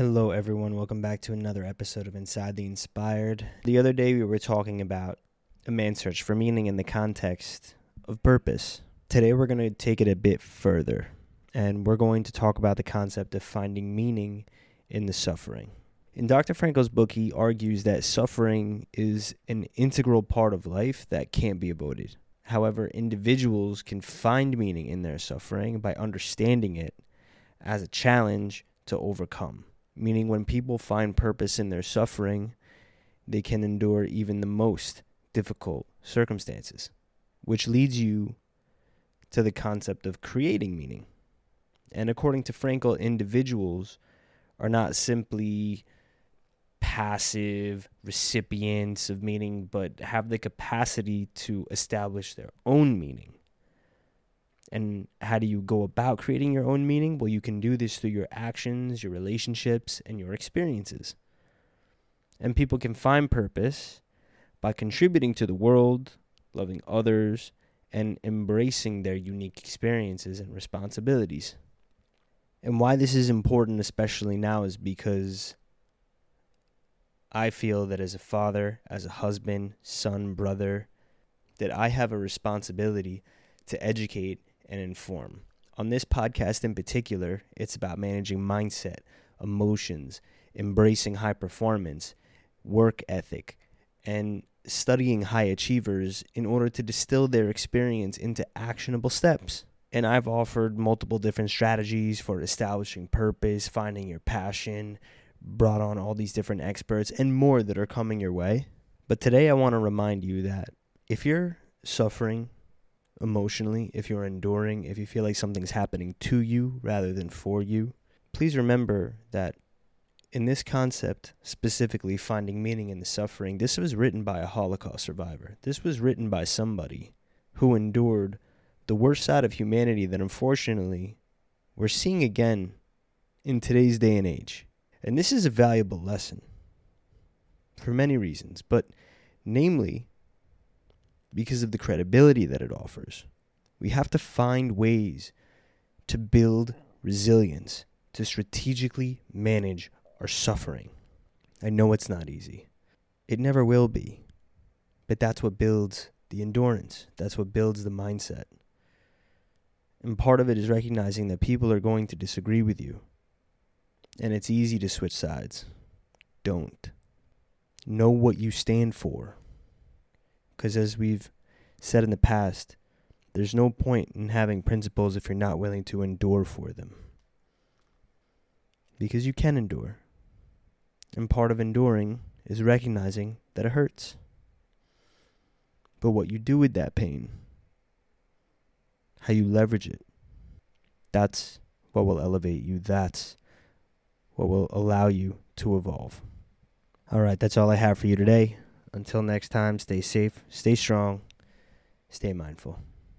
Hello, everyone. Welcome back to another episode of Inside the Inspired. The other day, we were talking about a man's search for meaning in the context of purpose. Today, we're going to take it a bit further, and we're going to talk about the concept of finding meaning in the suffering. In Dr. Frankl's book, he argues that suffering is an integral part of life that can't be avoided. However, individuals can find meaning in their suffering by understanding it as a challenge to overcome meaning when people find purpose in their suffering, they can endure even the most difficult circumstances, which leads you to the concept of creating meaning. And according to Frankl, individuals are not simply passive recipients of meaning, but have the capacity to establish their own meaning. And how do you go about creating your own meaning? Well, you can do this through your actions, your relationships, and your experiences. And people can find purpose by contributing to the world, loving others, and embracing their unique experiences and responsibilities. And why this is important, especially now, is because I feel that as a father, as a husband, son, brother, that I have a responsibility to educate and inform. On this podcast in particular, it's about managing mindset, emotions, embracing high performance, work ethic, and studying high achievers in order to distill their experience into actionable steps. And I've offered multiple different strategies for establishing purpose, finding your passion, brought on all these different experts, and more that are coming your way. But today I want to remind you that if you're suffering emotionally, if you're enduring, if you feel like something's happening to you rather than for you, please remember that in this concept, specifically finding meaning in the suffering, this was written by a Holocaust survivor. This was written by somebody who endured the worst side of humanity that unfortunately we're seeing again in today's day and age. And this is a valuable lesson for many reasons, but namely because of the credibility that it offers. We have to find ways to build resilience, to strategically manage our suffering. I know it's not easy. It never will be. But that's what builds the endurance, that's what builds the mindset. And part of it is recognizing that people are going to disagree with you. And it's easy to switch sides. Don't. Know what you stand for. Because as we've said in the past, there's no point in having principles if you're not willing to endure for them. Because you can endure. And part of enduring is recognizing that it hurts. But what you do with that pain, how you leverage it, that's what will elevate you. That's what will allow you to evolve. All right, that's all I have for you today. Until next time, stay safe, stay strong, stay mindful.